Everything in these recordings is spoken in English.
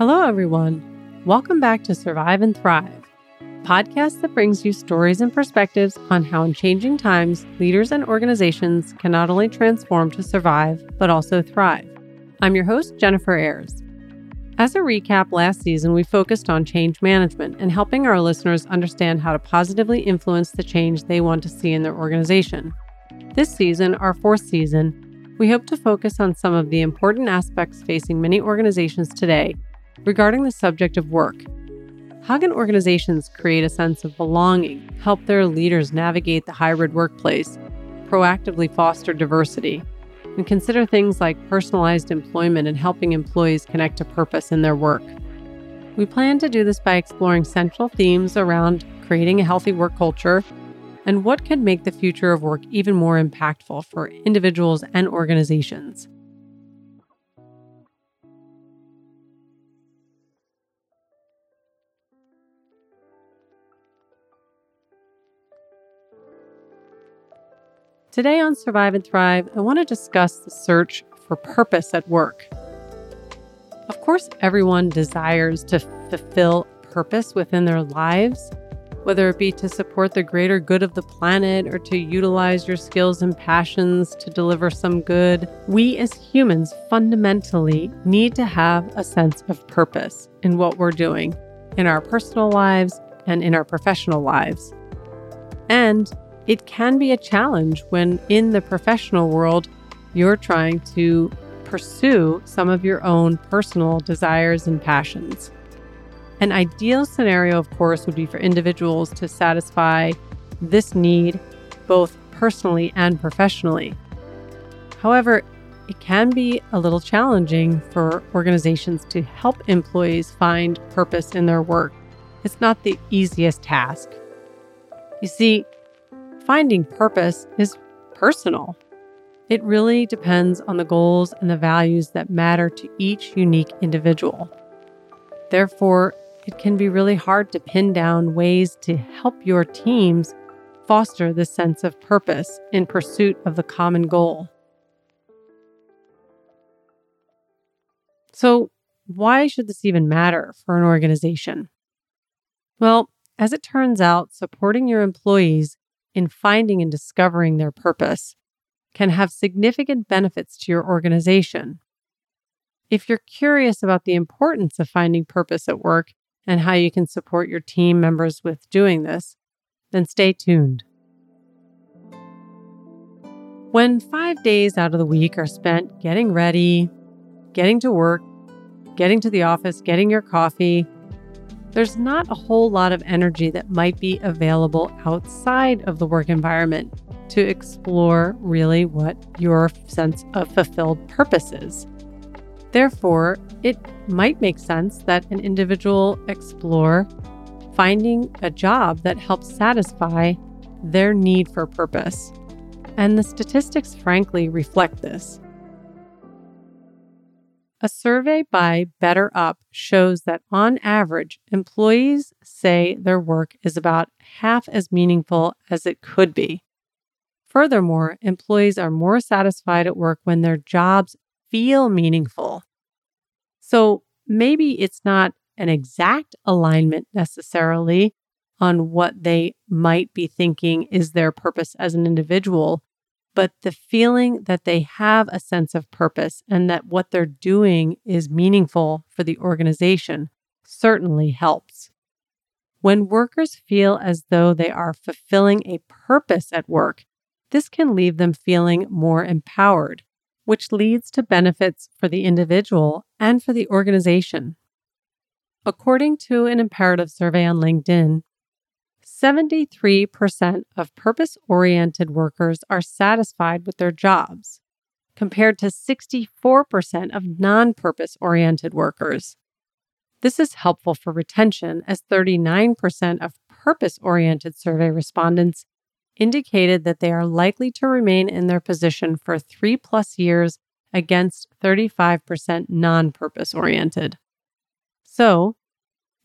Hello, everyone. Welcome back to Survive and Thrive, podcast that brings you stories and perspectives on how, in changing times, leaders and organizations can not only transform to survive, but also thrive. I'm your host, Jennifer Ayers. As a recap, last season we focused on change management and helping our listeners understand how to positively influence the change they want to see in their organization. This season, our fourth season, we hope to focus on some of the important aspects facing many organizations today regarding the subject of work. How can organizations create a sense of belonging, help their leaders navigate the hybrid workplace, proactively foster diversity, and consider things like personalized employment and helping employees connect to purpose in their work? We plan to do this by exploring central themes around creating a healthy work culture and what could make the future of work even more impactful for individuals and organizations. Today on Survive and Thrive, I want to discuss the search for purpose at work. Of course, everyone desires to fulfill purpose within their lives, whether it be to support the greater good of the planet or to utilize your skills and passions to deliver some good. We as humans fundamentally need to have a sense of purpose in what we're doing in our personal lives and in our professional lives. And it can be a challenge when in the professional world, you're trying to pursue some of your own personal desires and passions. An ideal scenario, of course, would be for individuals to satisfy this need both personally and professionally. However, it can be a little challenging for organizations to help employees find purpose in their work. It's not the easiest task. You see, finding purpose is personal. It really depends on the goals and the values that matter to each unique individual. Therefore, it can be really hard to pin down ways to help your teams foster this sense of purpose in pursuit of the common goal. So, why should this even matter for an organization? Well, as it turns out, supporting your employees in finding and discovering their purpose can have significant benefits to your organization. If you're curious about the importance of finding purpose at work and how you can support your team members with doing this, then stay tuned. When five days out of the week are spent getting ready, getting to work, getting to the office, getting your coffee, there's not a whole lot of energy that might be available outside of the work environment to explore really what your sense of fulfilled purpose is. Therefore, it might make sense that an individual explore finding a job that helps satisfy their need for purpose. And the statistics, frankly, reflect this. A survey by BetterUp shows that on average, employees say their work is about half as meaningful as it could be. Furthermore, employees are more satisfied at work when their jobs feel meaningful. So maybe it's not an exact alignment necessarily on what they might be thinking is their purpose as an individual, but the feeling that they have a sense of purpose and that what they're doing is meaningful for the organization certainly helps. When workers feel as though they are fulfilling a purpose at work, this can leave them feeling more empowered, which leads to benefits for the individual and for the organization. According to an imperative survey on LinkedIn, 73% of purpose oriented workers are satisfied with their jobs, compared to 64% of non purpose oriented workers. This is helpful for retention, as 39% of purpose oriented survey respondents indicated that they are likely to remain in their position for three plus years against 35% non purpose oriented. So,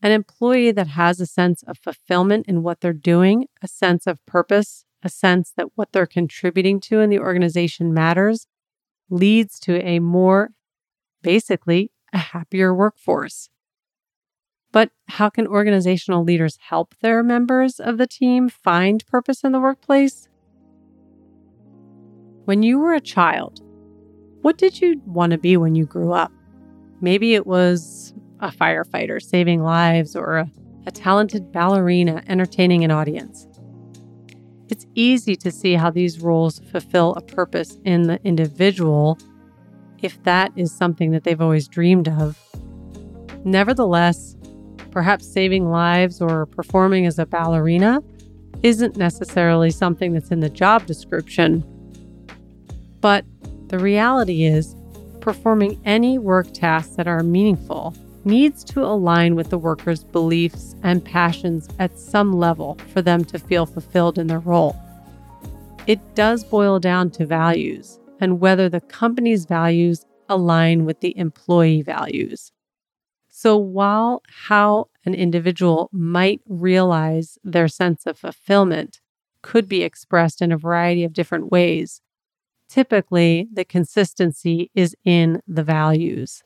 an employee that has a sense of fulfillment in what they're doing, a sense of purpose, a sense that what they're contributing to in the organization matters, leads to a more, basically, a happier workforce. But how can organizational leaders help their members of the team find purpose in the workplace? When you were a child, what did you want to be when you grew up? Maybe it was a firefighter saving lives or a, a talented ballerina entertaining an audience. It's easy to see how these roles fulfill a purpose in the individual if that is something that they've always dreamed of. Nevertheless, perhaps saving lives or performing as a ballerina isn't necessarily something that's in the job description. But the reality is, performing any work tasks that are meaningful needs to align with the worker's beliefs and passions at some level for them to feel fulfilled in their role. It does boil down to values and whether the company's values align with the employee values. So, while how an individual might realize their sense of fulfillment could be expressed in a variety of different ways, typically the consistency is in the values.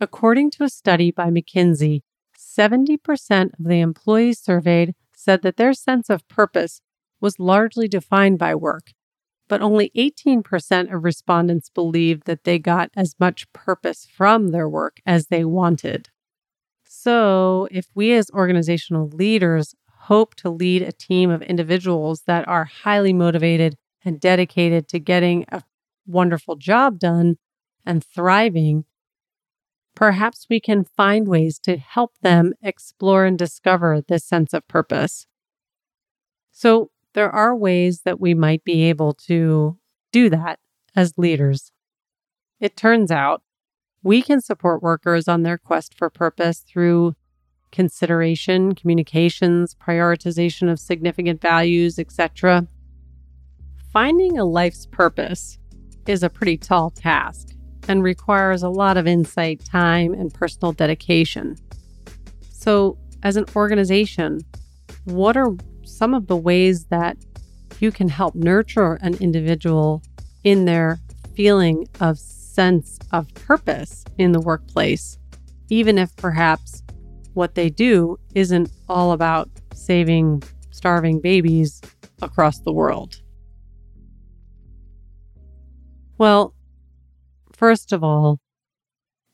According to a study by McKinsey, 70% of the employees surveyed said that their sense of purpose was largely defined by work, but only 18% of respondents believed that they got as much purpose from their work as they wanted. So, if we as organizational leaders hope to lead a team of individuals that are highly motivated and dedicated to getting a wonderful job done and thriving, perhaps we can find ways to help them explore and discover this sense of purpose. So, there are ways that we might be able to do that as leaders. It turns out we can support workers on their quest for purpose through consideration, communications, prioritization of significant values, etc. Finding a life's purpose is a pretty tall task and requires a lot of insight, time, and personal dedication. So, as an organization, what are some of the ways that you can help nurture an individual in their feeling of sense of purpose in the workplace, even if perhaps what they do isn't all about saving starving babies across the world? Well, First of all,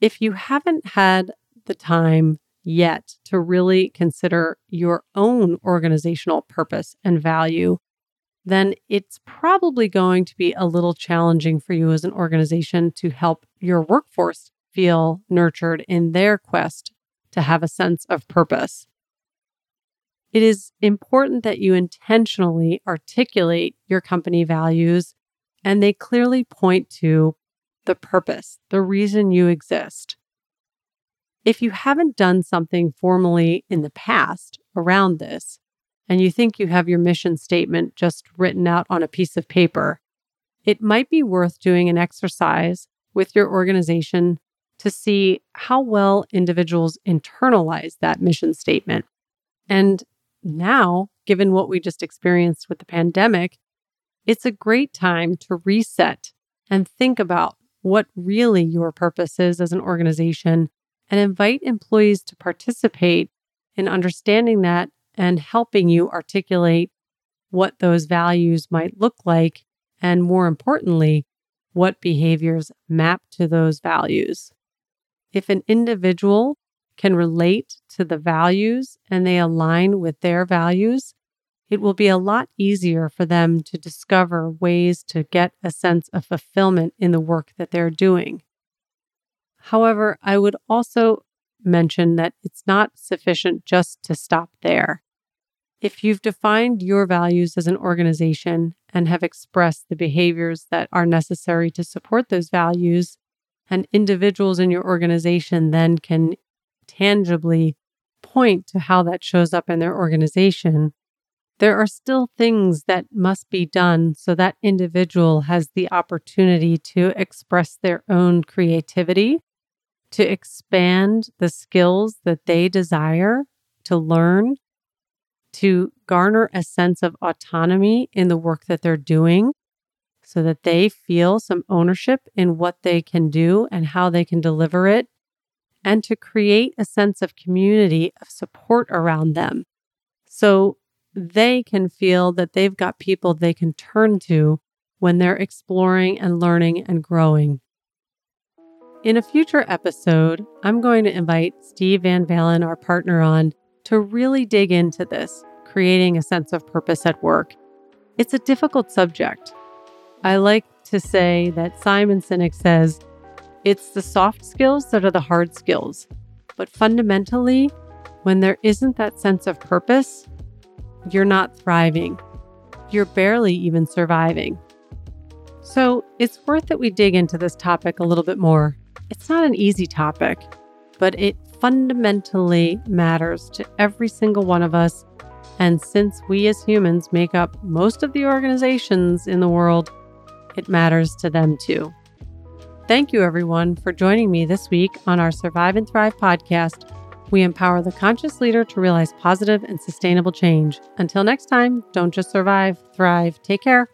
if you haven't had the time yet to really consider your own organizational purpose and value, then it's probably going to be a little challenging for you as an organization to help your workforce feel nurtured in their quest to have a sense of purpose. It is important that you intentionally articulate your company values and they clearly point to the purpose, the reason you exist. If you haven't done something formally in the past around this, and you think you have your mission statement just written out on a piece of paper, it might be worth doing an exercise with your organization to see how well individuals internalize that mission statement. And now, given what we just experienced with the pandemic, it's a great time to reset and think about what really your purpose is as an organization and invite employees to participate in understanding that and helping you articulate what those values might look like. And more importantly, what behaviors map to those values. If an individual can relate to the values and they align with their values, it will be a lot easier for them to discover ways to get a sense of fulfillment in the work that they're doing. However, I would also mention that it's not sufficient just to stop there. If you've defined your values as an organization and have expressed the behaviors that are necessary to support those values, and individuals in your organization then can tangibly point to how that shows up in their organization, there are still things that must be done so that individual has the opportunity to express their own creativity, to expand the skills that they desire to learn, to garner a sense of autonomy in the work that they're doing so that they feel some ownership in what they can do and how they can deliver it, and to create a sense of community of support around them. So they can feel that they've got people they can turn to when they're exploring and learning and growing. In a future episode, I'm going to invite Steve Van Valin, our partner, on to really dig into this, creating a sense of purpose at work. It's a difficult subject. I like to say that Simon Sinek says it's the soft skills that are the hard skills. But fundamentally, when there isn't that sense of purpose, you're not thriving. You're barely even surviving. So it's worth that we dig into this topic a little bit more. It's not an easy topic, but it fundamentally matters to every single one of us. And since we as humans make up most of the organizations in the world, it matters to them too. Thank you, everyone, for joining me this week on our Survive and Thrive podcast. We empower the conscious leader to realize positive and sustainable change. Until next time, don't just survive, thrive. Take care.